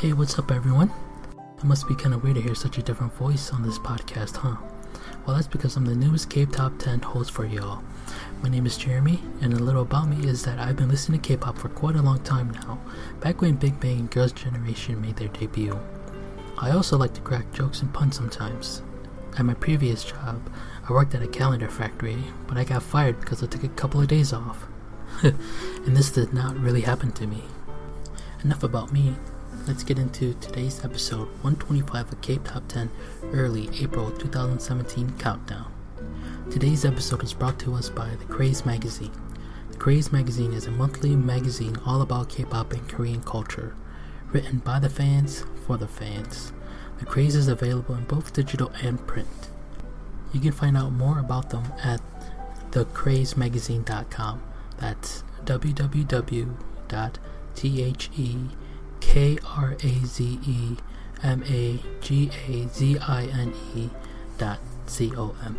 Hey, what's up, everyone? It must be kind of weird to hear such a different voice on this podcast, huh? Well, that's because I'm the newest K Top 10 host for y'all. My name is Jeremy, and a little about me is that I've been listening to K pop for quite a long time now, back when Big Bang and Girls' Generation made their debut. I also like to crack jokes and puns sometimes. At my previous job, I worked at a calendar factory, but I got fired because I took a couple of days off. and this did not really happen to me. Enough about me, let's get into today's episode 125 of K Top 10 early April 2017 countdown. Today's episode is brought to us by The Kraze Magazine. The Kraze Magazine is a monthly magazine all about K pop and Korean culture, written by the fans for the fans. The Kraze is available in both digital and print. You can find out more about them at thekrazemagazine.com. That's www.the K R A Z E M A G A Z I N E dot C O M.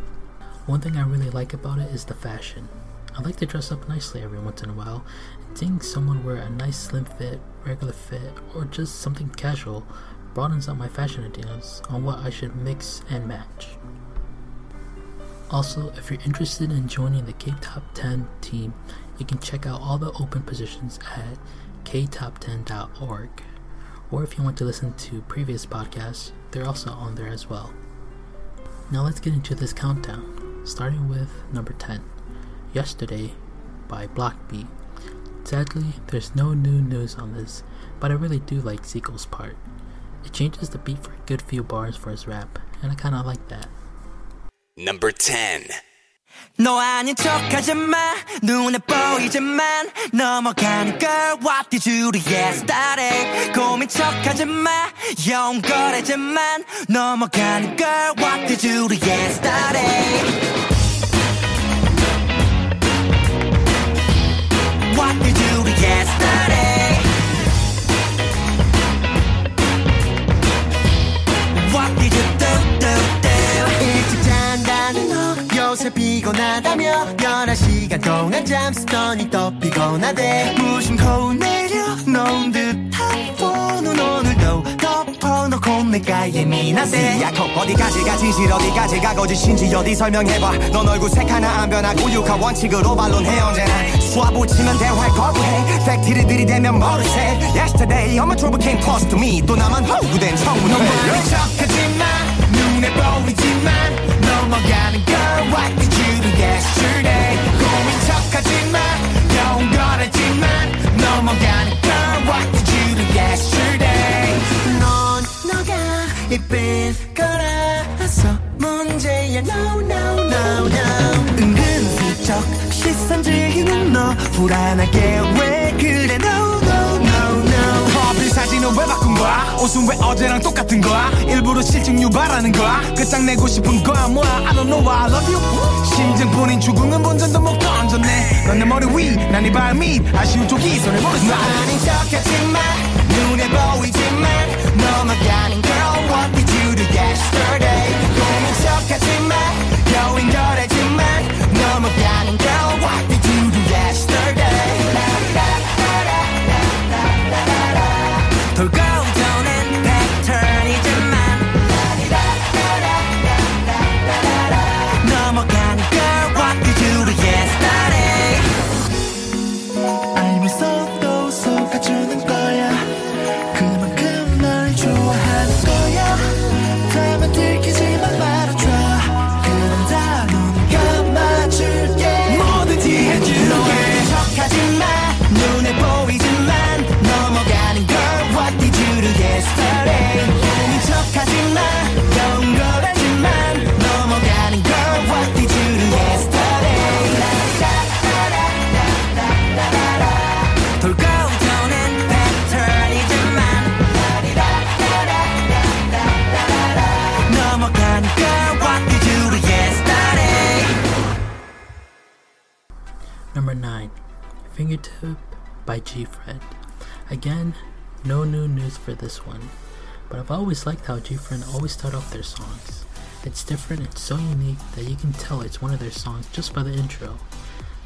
One thing I really like about it is the fashion. I like to dress up nicely every once in a while, and seeing someone wear a nice slim fit, regular fit, or just something casual broadens out my fashion ideas on what I should mix and match. Also, if you're interested in joining the K Top 10 team, you can check out all the open positions at ktop10.org. Or if you want to listen to previous podcasts, they're also on there as well. Now let's get into this countdown, starting with number 10, Yesterday by Block B. Sadly, there's no new news on this, but I really do like Zico's part. It changes the beat for a good few bars for his rap, and I kinda like that. Number 10. 너 아닌 척하지 마 눈에 보이지만 넘어가는 걸 What did you yesterday 고민 척하지 마 영거래지만 넘어가는 걸 What did you yesterday What did you yesterday 너 요새 피곤하다며 여러 시간 동안 잠쓰더니 또 피곤하대. 무심코 내려 놓은 듯한 폰은 오늘도 덮어놓고 내가 예민하대. 야코 어디까지 가 진실 어디까지 가 거짓인지 어디 설명해봐. 넌 얼굴 색 하나 안 변하고 육하 원칙으로 반론해 언제나. 쏴붙이면 대화를 거부해. 팩트를 들이대면 머리새 Yesterday I'm a trouble came close to me. 또 나만 허구된 청문회 넌 모른 척하지마 눈에 보이지만 넘어가는 걸 What did you do yesterday? 고민 척하지마 영거래지만 넘어가는 걸 What did you do yesterday? 넌 너가 이쁜 거라서 문제야. No no no no. 은근슬쩍 시선 즐기는 너 불안하게 왜 그래? No 사진은 왜 바꾼 거야? 옷은 왜 어제랑 똑같은 거야? 일부러 실증 유발하는 거야? 끝장내고 싶은 거야 뭐야? I don't know why I love you. 심증뿐인 죽음은 본전도 못 던졌네. 넌 내 머리 위 난 네 발 밑. 아쉬운 쪽이 손에 모르겠어 너 아닌 척하지마 눈에 보이지만 넘어가는 girl What did you do yesterday? 고민 척하지마 여인 거래 By GFriend. Again, no new news for this one, but I've always liked how GFriend always start off their songs. It's different, it's so unique that you can tell it's one of their songs just by the intro.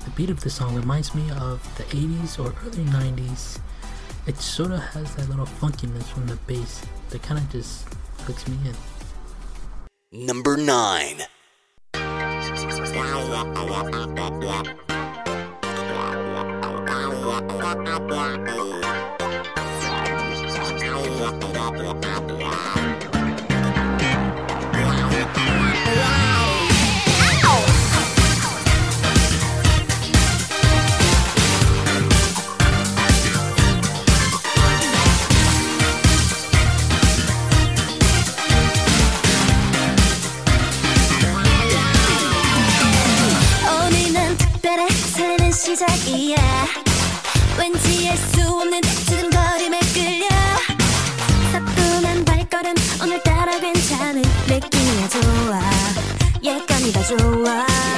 The beat of the song reminds me of the 80s or early 90s. It sort of has that little funkiness from the bass that kind of just hooks me in. Number 9. 시작이야. 왠지 알 수 없는 지금 거림에 끌려. 사뿐한 발걸음 오늘따라 괜찮은 느낌이 좋아. 예감이 더 좋아.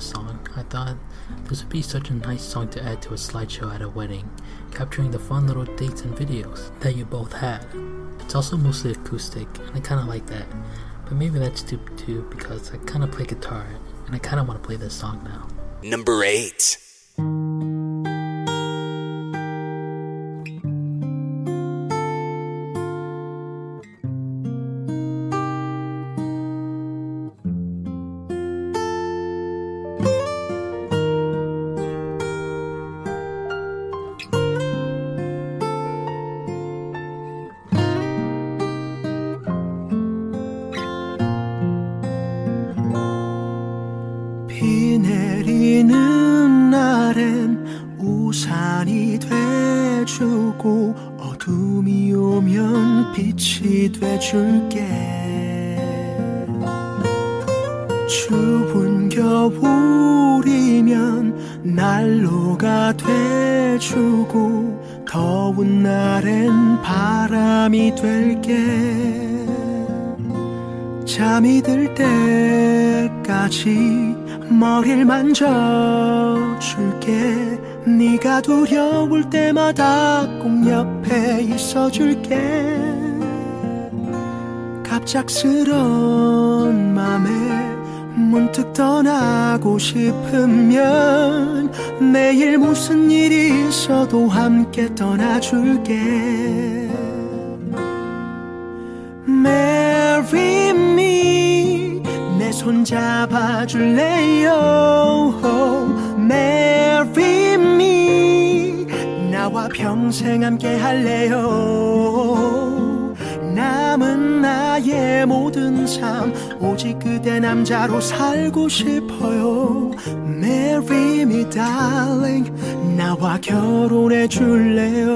this song, I thought this would be such a nice song to add to a slideshow at a wedding, capturing the fun little dates and videos that you both had. It's also mostly acoustic, and I kinda like that, but maybe that's stupid too because I kinda play guitar, and I kinda wanna play this song now. Number 8 두려울 때마다 꼭 옆에 있어줄게. 갑작스런 맘에 문득 떠나고 싶으면 내일 무슨 일이 있어도 함께 떠나줄게. Marry me 내 손 잡아줄래요? Marry 평생 함께 할래요. 남은 나의 모든 삶 오직 그대 남자로 살고 싶어요. Marry me darling. 나와 결혼해 줄래요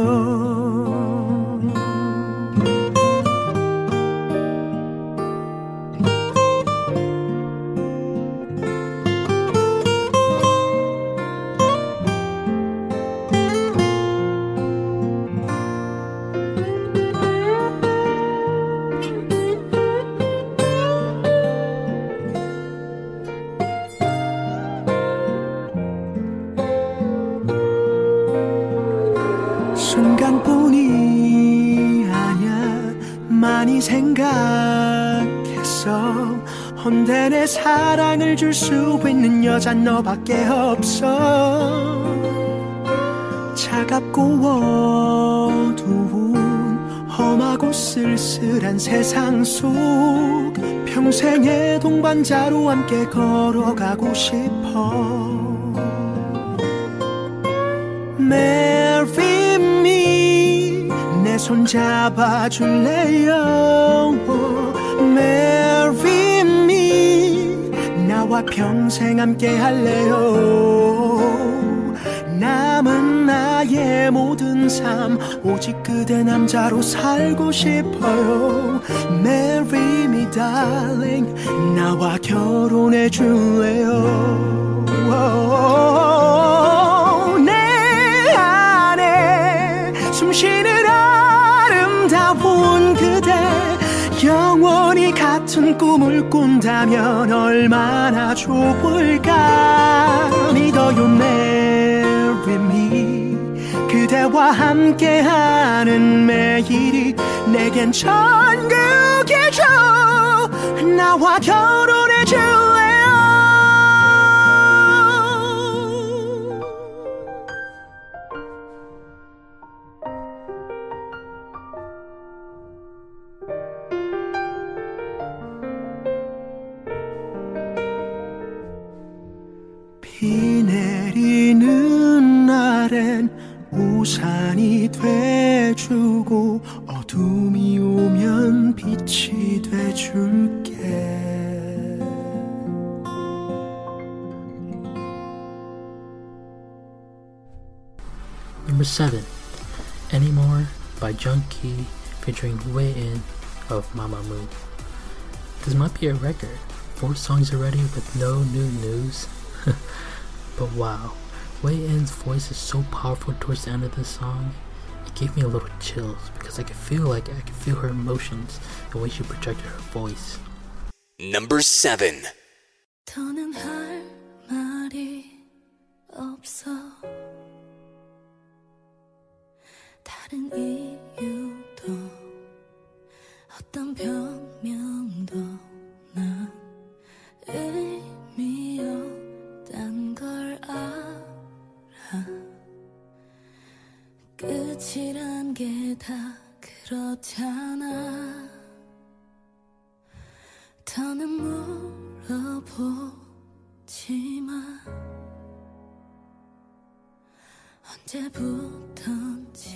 수 있는 여잔 너밖에 없어. 차갑고 어두운 험하고 쓸쓸한 세상 속 평생의 동반자로 함께 걸어가고 싶어. Marry me 내 손 잡아줄래요? Marry 나와 평생 함께 할래요. 남은 나의 모든 삶 오직 그대 남자로 살고 싶어요. Marry me darling. 나와 결혼해 줄래요? 내 안에 숨쉬는 아름다운 그대 영원히 같은 꿈을 꾼다면 얼마나 좋을까? 믿어요 Marry me 그대와 함께하는 매일이 내겐 천국이죠 나와 결혼해 줄 돼주고 어둠이 오면 빛이 돼줄게 Number 7 Anymore by Jung Key featuring Wheein of Mamamoo. This might be a record. Four songs already with no new news. but wow, Wheein's voice is so powerful towards the end of this song, it gave me a little chills because I could feel like I could feel her emotions the way she projected her voice. Number seven. 어떤 변명도 끝이란 게다 그렇잖아. 더는 물어보지마 언제부턴지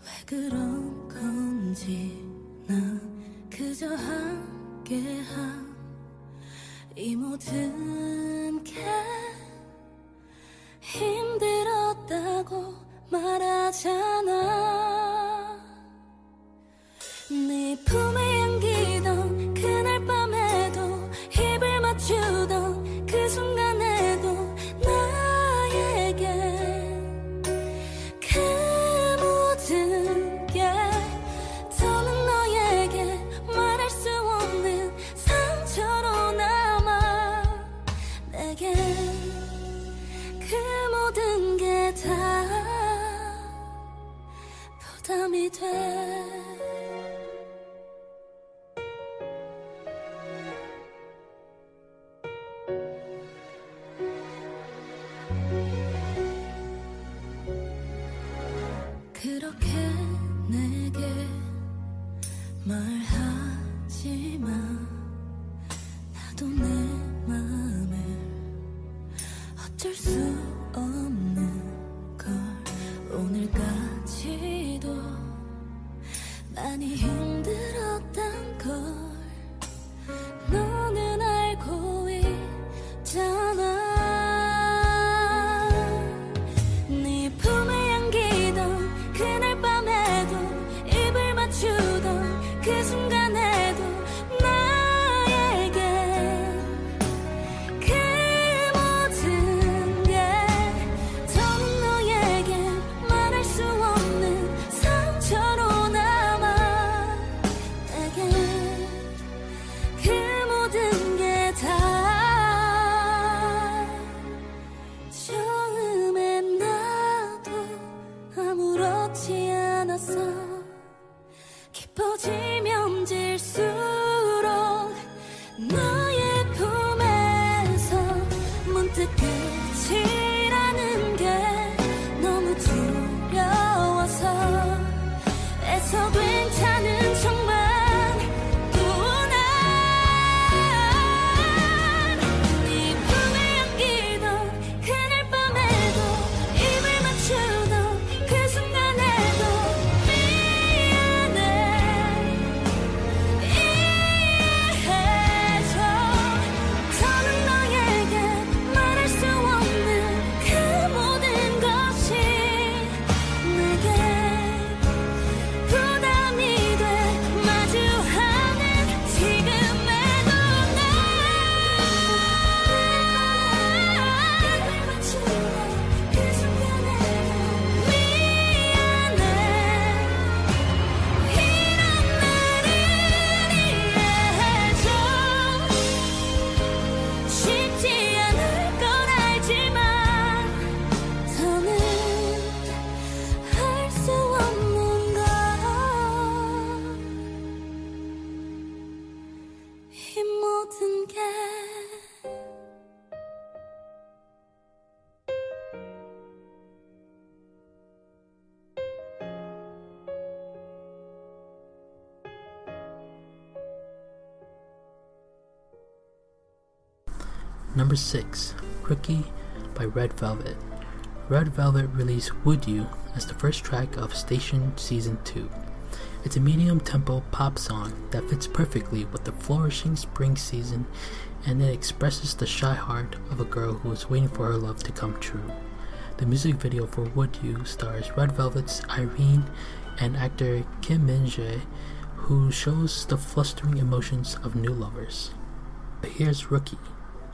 왜 그런 건지 난 그저 함께한 이 모든 말하잖 많이 힘들었던 것 Number 6 Rookie by Red Velvet. Red Velvet released Would You as the first track of Station Season 2. It's a medium tempo pop song that fits perfectly with the flourishing spring season and it expresses the shy heart of a girl who is waiting for her love to come true. The music video for Would You stars Red Velvet's Irene and actor Kim Min Jae, who shows the flustering emotions of new lovers. But here's Rookie.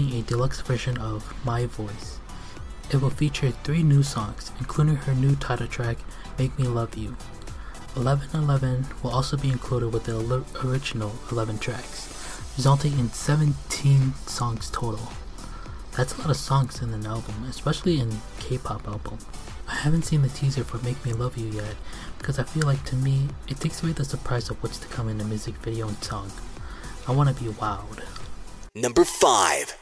releasing a deluxe version of My Voice. It will feature three new songs, including her new title track, Make Me Love You. 1111 will also be included with the original 11 tracks, resulting in 17 songs total. That's a lot of songs in an album, especially in K-pop album. I haven't seen the teaser for Make Me Love You yet because I feel like to me it takes away the surprise of what's to come in the music video and song. I want to be wowed. Number 5.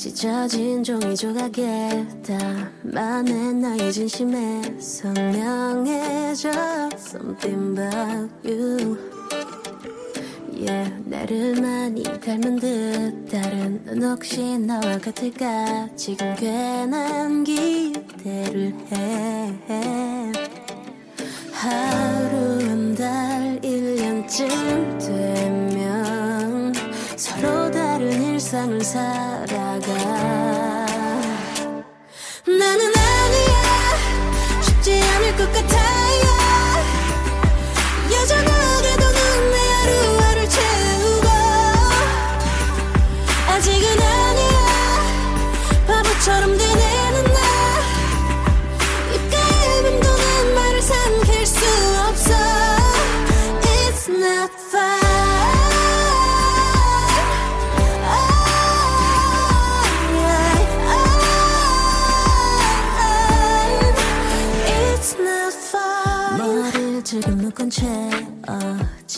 찢어진 종이 조각에 담아낸 나의 진심에 선명해져. Something about you. Yeah 나를 많이 닮은 듯. 다른 넌 혹시 나와 같을까? 지금 괜한 기대를 해. 하루 한 달 1년쯤 되면 일상을 살아가. 나는 아니야. 쉽지 않을 것 같아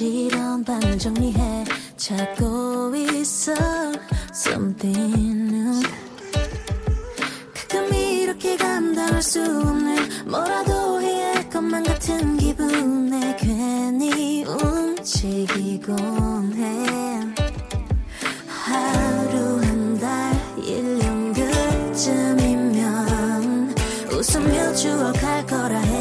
지러운 밤을 정리해. 찾고 있어. Something new 가끔 이렇게 감당할 수 없는 뭐라도 해야 할 것만 같은 기분에 괜히 움직이곤 해. 하루 한 달 1년 그쯤이면 웃으며 추억할 거라 했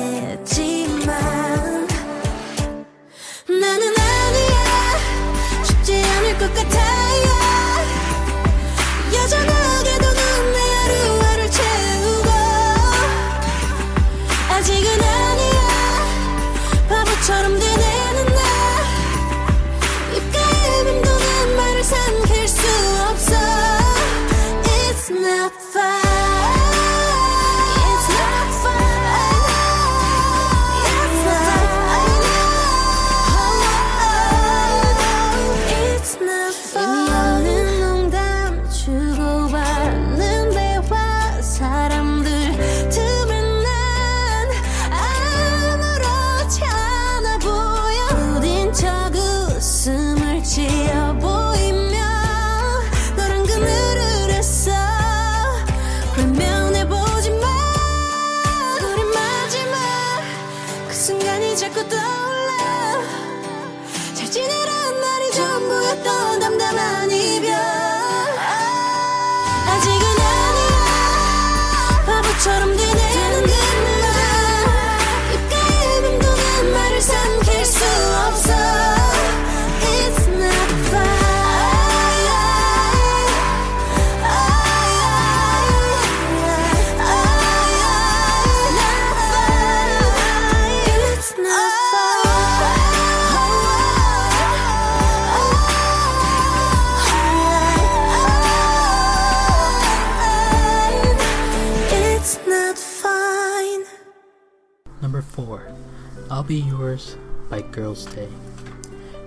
Yours by Girls' Day.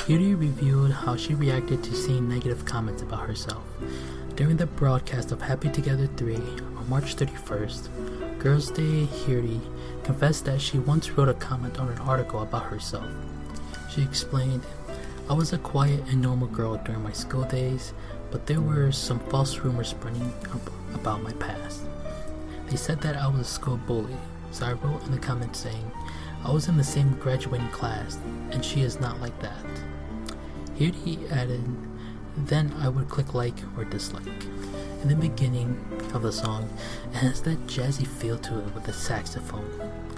Hyeri reviewed how she reacted to seeing negative comments about herself. During the broadcast of Happy Together 3 on March 31st, Girls' Day, Hyeri confessed that she once wrote a comment on an article about herself. She explained, I was a quiet and normal girl during my school days, but there were some false rumors spreading about my past. They said that I was a school bully, so I wrote in the comments saying, I was in the same graduating class, and she is not like that. Here he added, then I would click like or dislike. In the beginning of the song, it has that jazzy feel to it with the saxophone.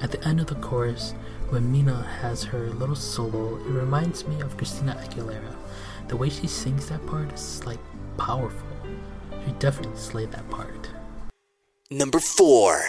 At the end of the chorus, when Minah has her little solo, it reminds me of Christina Aguilera. The way she sings that part is like powerful. She definitely slayed that part. Number 4.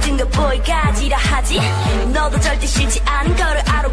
모든 걸 보이가지라 하지. 너도 절대 싫지 않은 거를 알아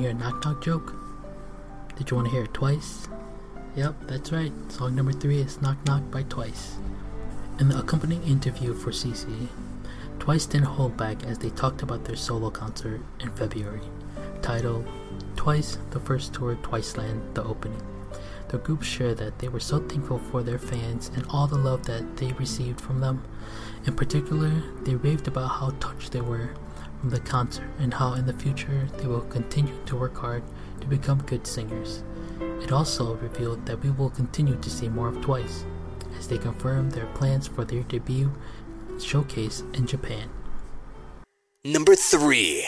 to hear a knock knock joke? Did you want to hear it twice? Yep, that's right. Song number three is Knock Knock by Twice. In the accompanying interview for CC, Twice didn't hold back as they talked about their solo concert in February, titled Twice the First Tour Twiceland The Opening. The group shared that they were so thankful for their fans and all the love that they received from them. In particular, they raved about how touched they were the concert and how in the future they will continue to work hard to become good singers. It also revealed that we will continue to see more of Twice as they confirm their plans for their debut showcase in Japan. Number 3.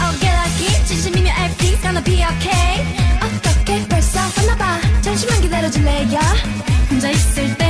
어깨라기 진심이면 everything's 어떻게 벌써 왔나봐. 잠시만 기다려줄래요? 혼자 있을 때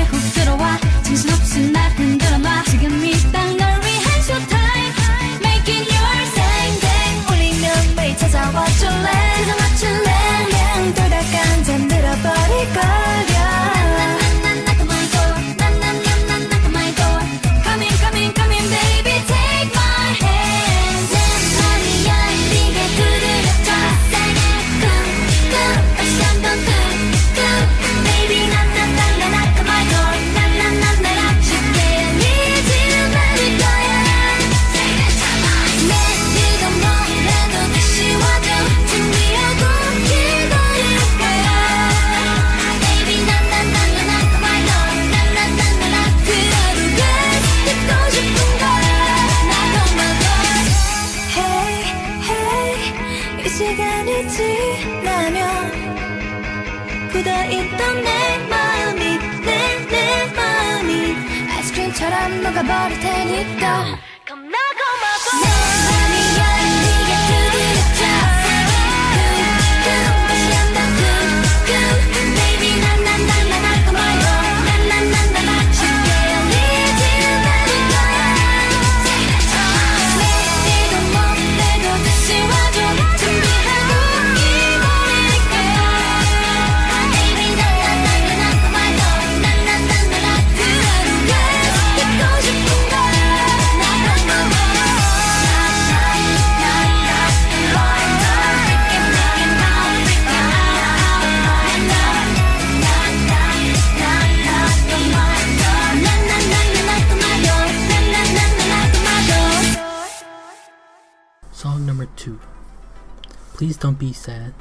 Please Don't Be Sad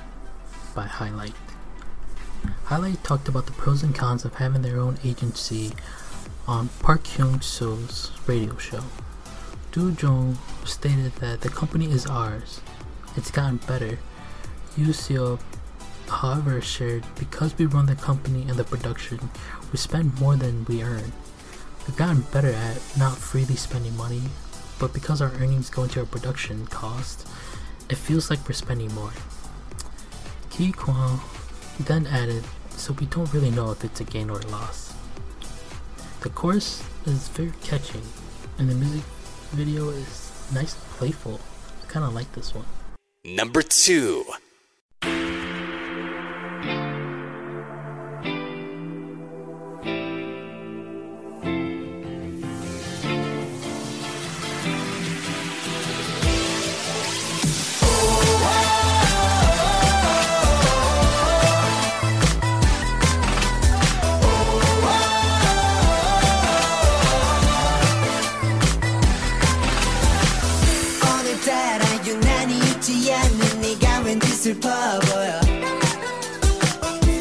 by Highlight. Highlight talked about the pros and cons of having their own agency on Park Myung Soo's radio show. Doo Joon stated that the company is ours. It's gotten better. Yoseob, however, shared because we run the company and the production, we spend more than we earn. We've gotten better at not freely spending money, but because our earnings go into our production cost, it feels like we're spending more. Ki Kwang then added, so we don't really know if it's a gain or a loss. The chorus is very catching, and the music video is nice and playful. I kind of like this one. Number two. 따라 유난히 있지 않는 네가 왠지 슬퍼 보여.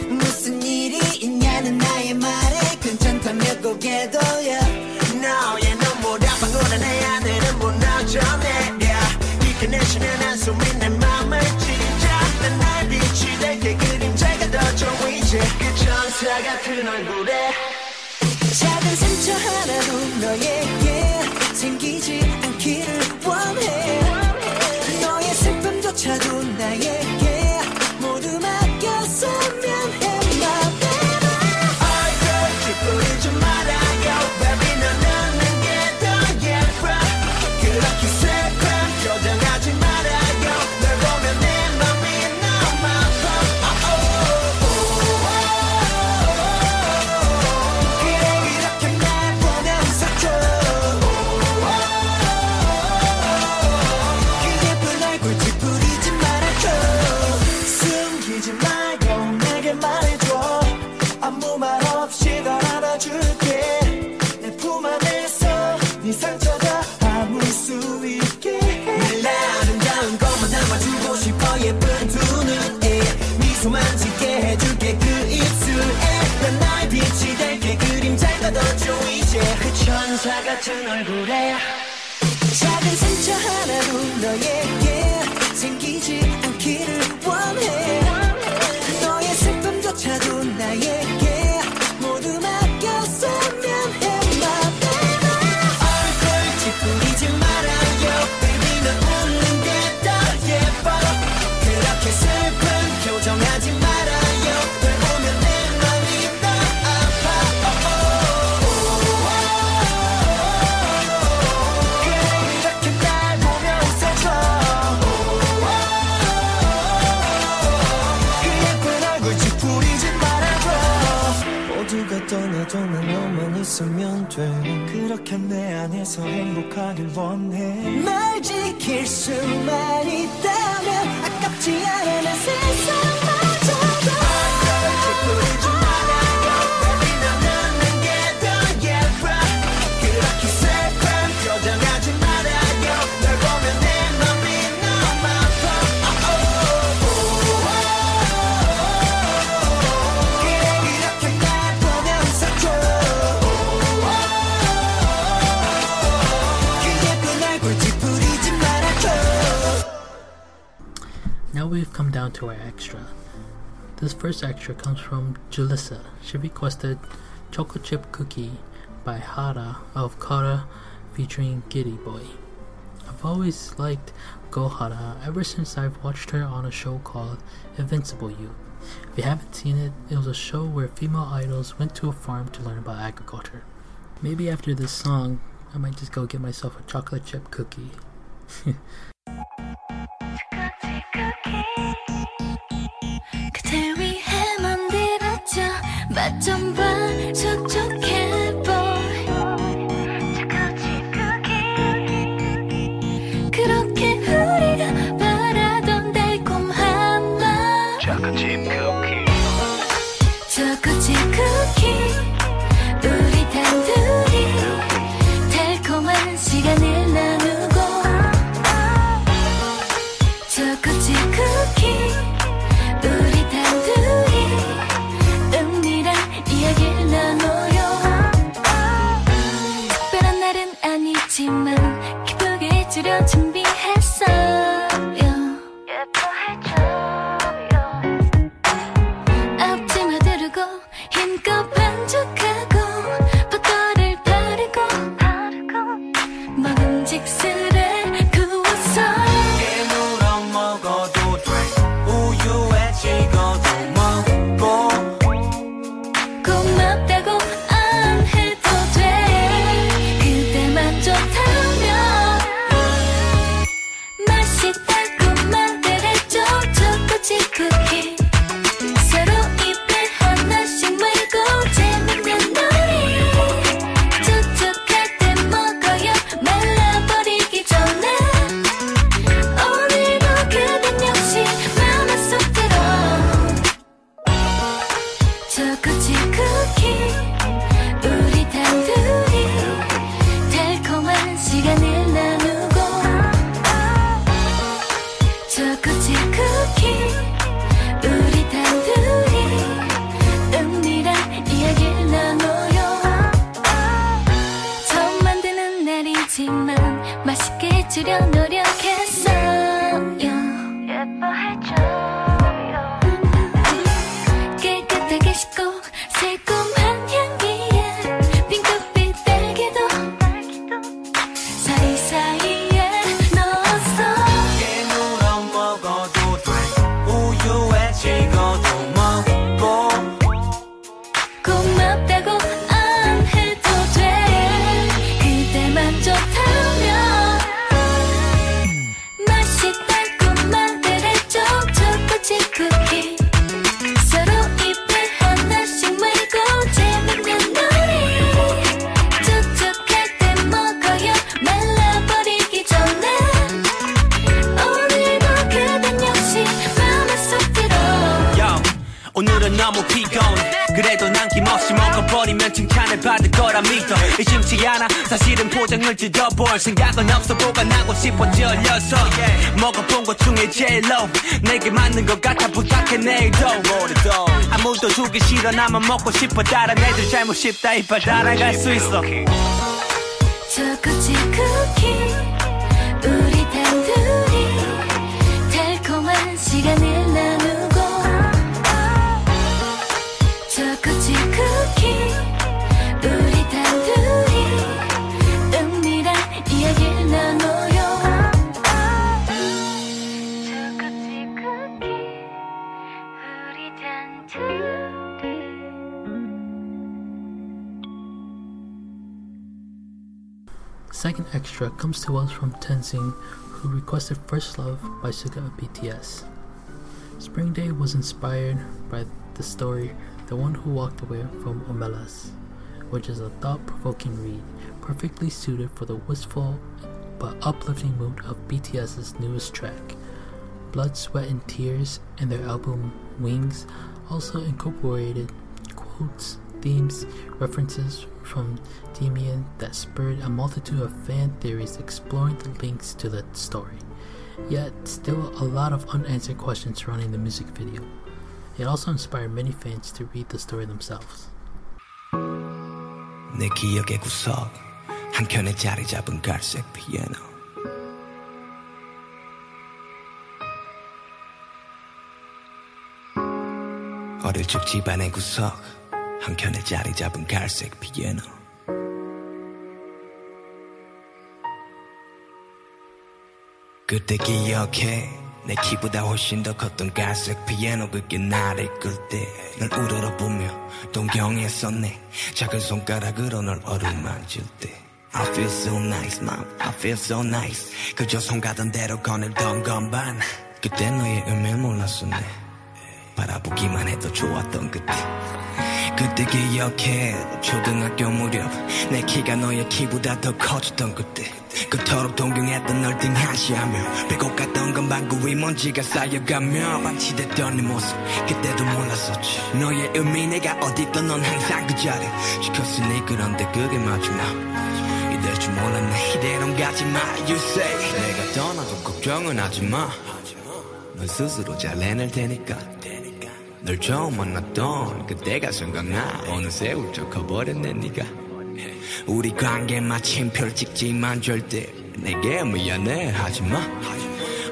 무슨 일이 있냐는 나의 말에 괜찮다며 고개 돌려 너의 눈보라방 오르네 하늘은 무너져 내려 이 그네시는 한숨이 내 맘을 찢어 난날 빛이 될게 그림자가 더 좋아 이제 그 천사 같은 얼굴에. 작은 상처 하나로 너의 천사 같은 얼굴에 작은 상처 하나로 너의 gewann. to our extra. This first extra comes from Julissa. She requested Chocolate Chip Cookie by Hara of Kara featuring Giriboy. I've always liked Goo Hara ever since I've watched her on a show called Invincible Youth. If you haven't seen it, it was a show where female idols went to a farm to learn about agriculture. Maybe after this song, I might just go get myself a chocolate chip cookie. Thank you. 저 끝이 나만 먹고 싶어 다른 애들 잘못 쉽다 이빨 따라갈 수 있어. comes to us from Tenzin, who requested First Love by Suga BTS. Spring Day was inspired by the story The One Who Walked Away from Omelas, which is a thought provoking read perfectly suited for the wistful but uplifting mood of BTS's newest track. Blood, Sweat, and Tears in their album Wings also incorporated quotes, themes, references from Demian that spurred a multitude of fan theories exploring the links to the story. Yet, still a lot of unanswered questions surrounding the music video. It also inspired many fans to read the story themselves. 내 기억의 구석 한켠에 자리 잡은 갈색 피아노 어릴 적 집안의 구석 한켠에 자리 잡은 갈색 피에노 그때 기억해. 내 키보다 훨씬 더 컸던 갈색 피아노 그게 나를 끌때널 우러러보며 동경했었네. 작은 손가락으로 널 어루만질 때. I feel so nice mom. I feel so nice. 그저 손 가던 대로 거닐던 건반. 그때 너의 의미 몰랐었네. 바라보기만 해도 좋았던 그때. 그때 기억해. 초등학교 무렵 내 키가 너의 키보다 더 커졌던 그때. 그토록 동경했던 널 등한시하며 배고 갔던 건 방구 위 먼지가 쌓여가며 방치됐던 네 모습 그때도 몰랐었지. 너의 의미 내가 어딨던 넌 항상 그 자리 지켰으니 그런데 그게 마지막. 이럴 줄 몰랐네. 이대로 가지마 You say. 내가 떠나도 걱정은 하지마. 넌 스스로 잘 해낼 테니까 널 처음 만났던 그때가 생각나. 어느새 훌쩍 커버렸네 네가. 우리 관계 마침 펼찍지만 절대 내게 미안해 하지마.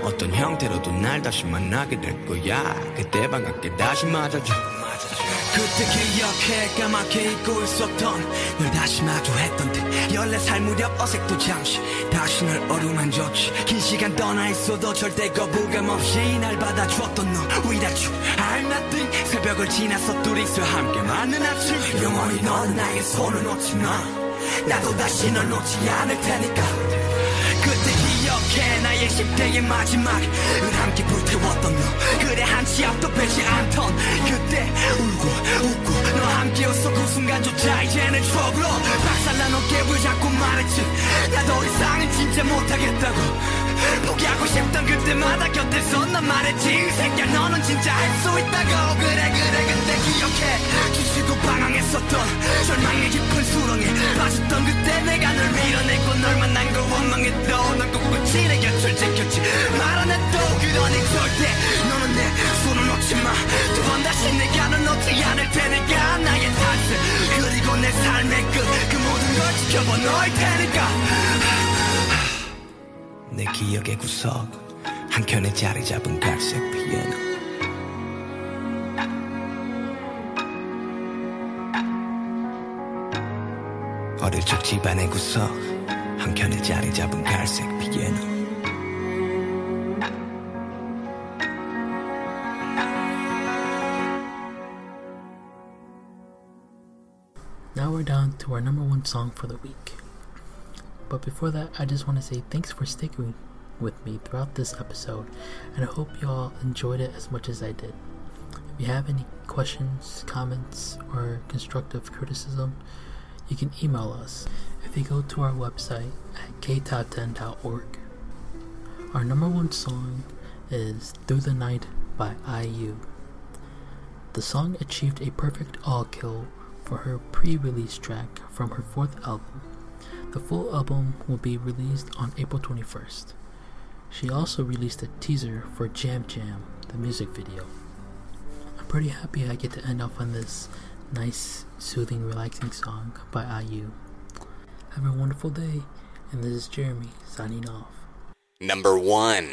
어떤 형태로도 날 다시 만나게 될 거야. 그때 반갑게 다시 맞아줘 그때 기억해 까맣게 잊고 있었던 널 다시 마주했던 때 14살 무렵 어색도 잠시 다시 널 어루만졌지. 긴 시간 떠나 있어도 절대 거부감 없이 날 받아주었던 너. Without you I'm nothing. 새벽을 지나서 둘이서 함께 맞는 아침. 영원히 넌 나의 손을 놓지 마. 나도 다시 널 놓지 않을 테니까 그때 기억해. 나의 10대의 마지막을 함께 불태웠던 너. 그래 한 치 앞도 빼지 않던 그때 울고 웃고 너와 함께 웃어. 그 순간조차 이제는 추억으로 박살난 어깨를 잡고 말했지? 나도 더 이상은 진짜 못하겠다고 포기하고 싶던 그때마다 곁에서 난 말했지 새끼야 너는 진짜 할 수 있다고. 그래 그래 그때 기억해. 지치고 방황했었던 절망의 깊은 수렁에 빠졌던 그때 내가 널 밀어내고 널 만난 걸 원망했던 넌 꿋꿋이 내 곁을 지켰지. 말 안 해도 그러니 절대 너는 내 손을 놓지 마두 번 다시 내가 널 놓지 않을 테니까 나의 탄생 그리고 내 삶의 끝 그 모든 걸 지켜본 너일 테니까 내 기억의 구석 한켠에 자리 잡은 갈색 피아노 어릴 적 집안의 구석 한켠에 자리 잡은 갈색 피아노 Now we're down to our number one song for the week. But before that, I just want to say thanks for sticking with me throughout this episode, and I hope y'all enjoyed it as much as I did. If you have any questions, comments, or constructive criticism, you can email us if you go to our website at ktop10.org. Our number one song is Through the Night by IU. The song achieved a perfect all kill for her pre release track from her fourth album. The full album will be released on April 21st. She also released a teaser for Jam Jam, the music video. I'm pretty happy I get to end off on this nice, soothing, relaxing song by IU. Have a wonderful day, and this is Jeremy signing off. Number one.